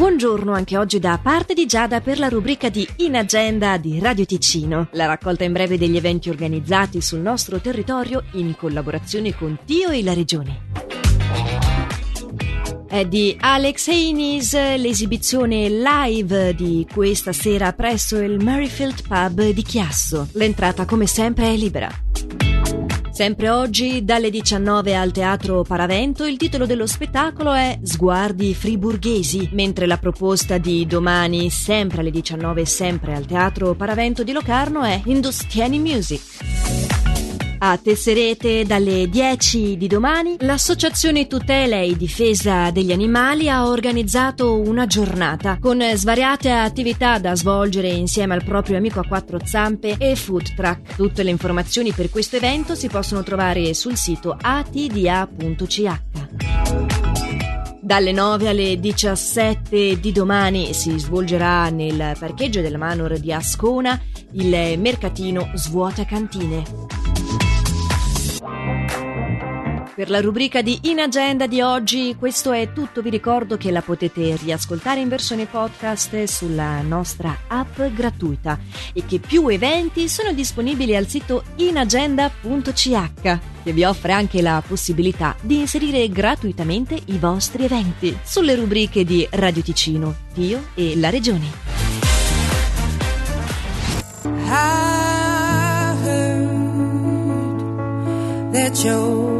Buongiorno anche oggi da parte di Giada per la rubrica di In Agenda di Radio Ticino, la raccolta in breve degli eventi organizzati sul nostro territorio in collaborazione con Tio e la Regione. È di Alex Haynes l'esibizione live di questa sera presso il Merrifield Pub di Chiasso. L'entrata come sempre è libera. Sempre oggi, dalle 19 al Teatro Paravento, il titolo dello spettacolo è Sguardi friburghesi, mentre la proposta di domani, sempre alle 19 sempre al Teatro Paravento di Locarno, è Industiani Music. A Tesserete dalle 10 di domani l'associazione Tutela e Difesa degli Animali ha organizzato una giornata con svariate attività da svolgere insieme al proprio amico a quattro zampe e food truck. Tutte le informazioni per questo evento si possono trovare sul sito atda.ch. Dalle 9 alle 17 di domani si svolgerà nel parcheggio della Manor di Ascona il mercatino Svuota Cantine. Per la rubrica di In Agenda di oggi questo è tutto, vi ricordo che la potete riascoltare in versione podcast sulla nostra app gratuita e che più eventi sono disponibili al sito inagenda.ch che vi offre anche la possibilità di inserire gratuitamente i vostri eventi sulle rubriche di Radio Ticino, Tio e la Regione. That you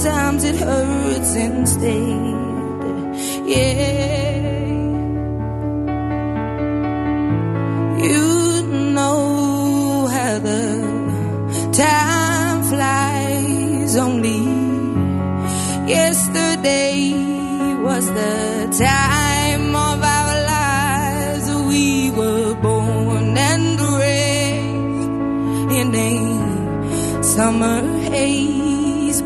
sometimes it hurts instead. Yeah. You know how the time flies. Only yesterday was the time of our lives. We were born and raised in a summer haze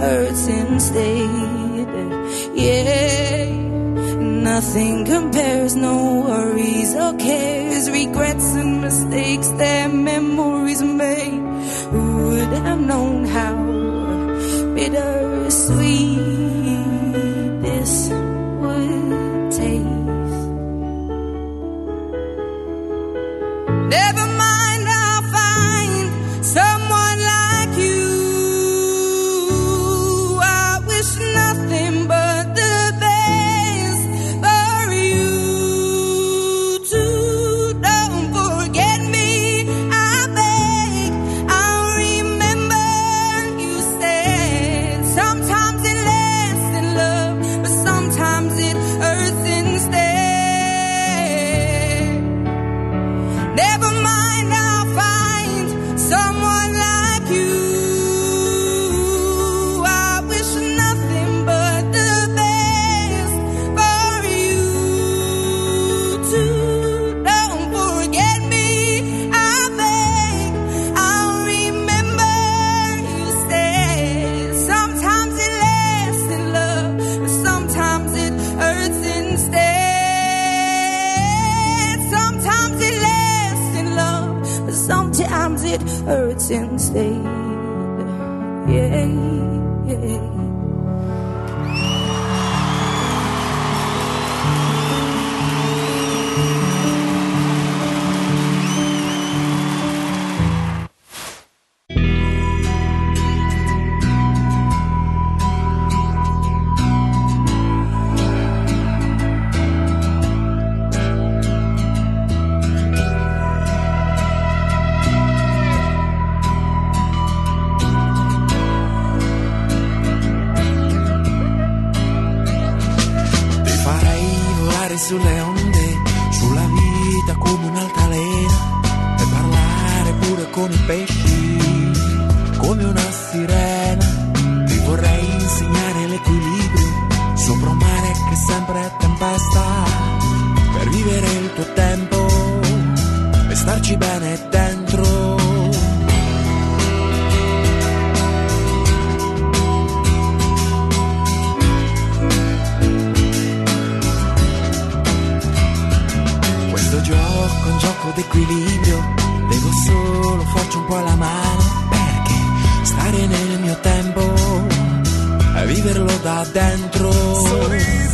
Hurts instead. Yeah. Nothing compares, no worries or cares, regrets and mistakes that memories made. Who would have known how bitter sweet this would taste? Never sometimes it hurts instead. Yeah, yeah. Sulle onde, sulla vita come un'altalena e parlare pure con i pesci come una sirena. Ti vorrei insegnare l'equilibrio sopra un mare che sempre è tempesta per vivere il tuo tempo e starci bene dentro. Un gioco d'equilibrio, devo solo farci un po' la mano, perché stare nel mio tempo e viverlo da dentro. Sorriso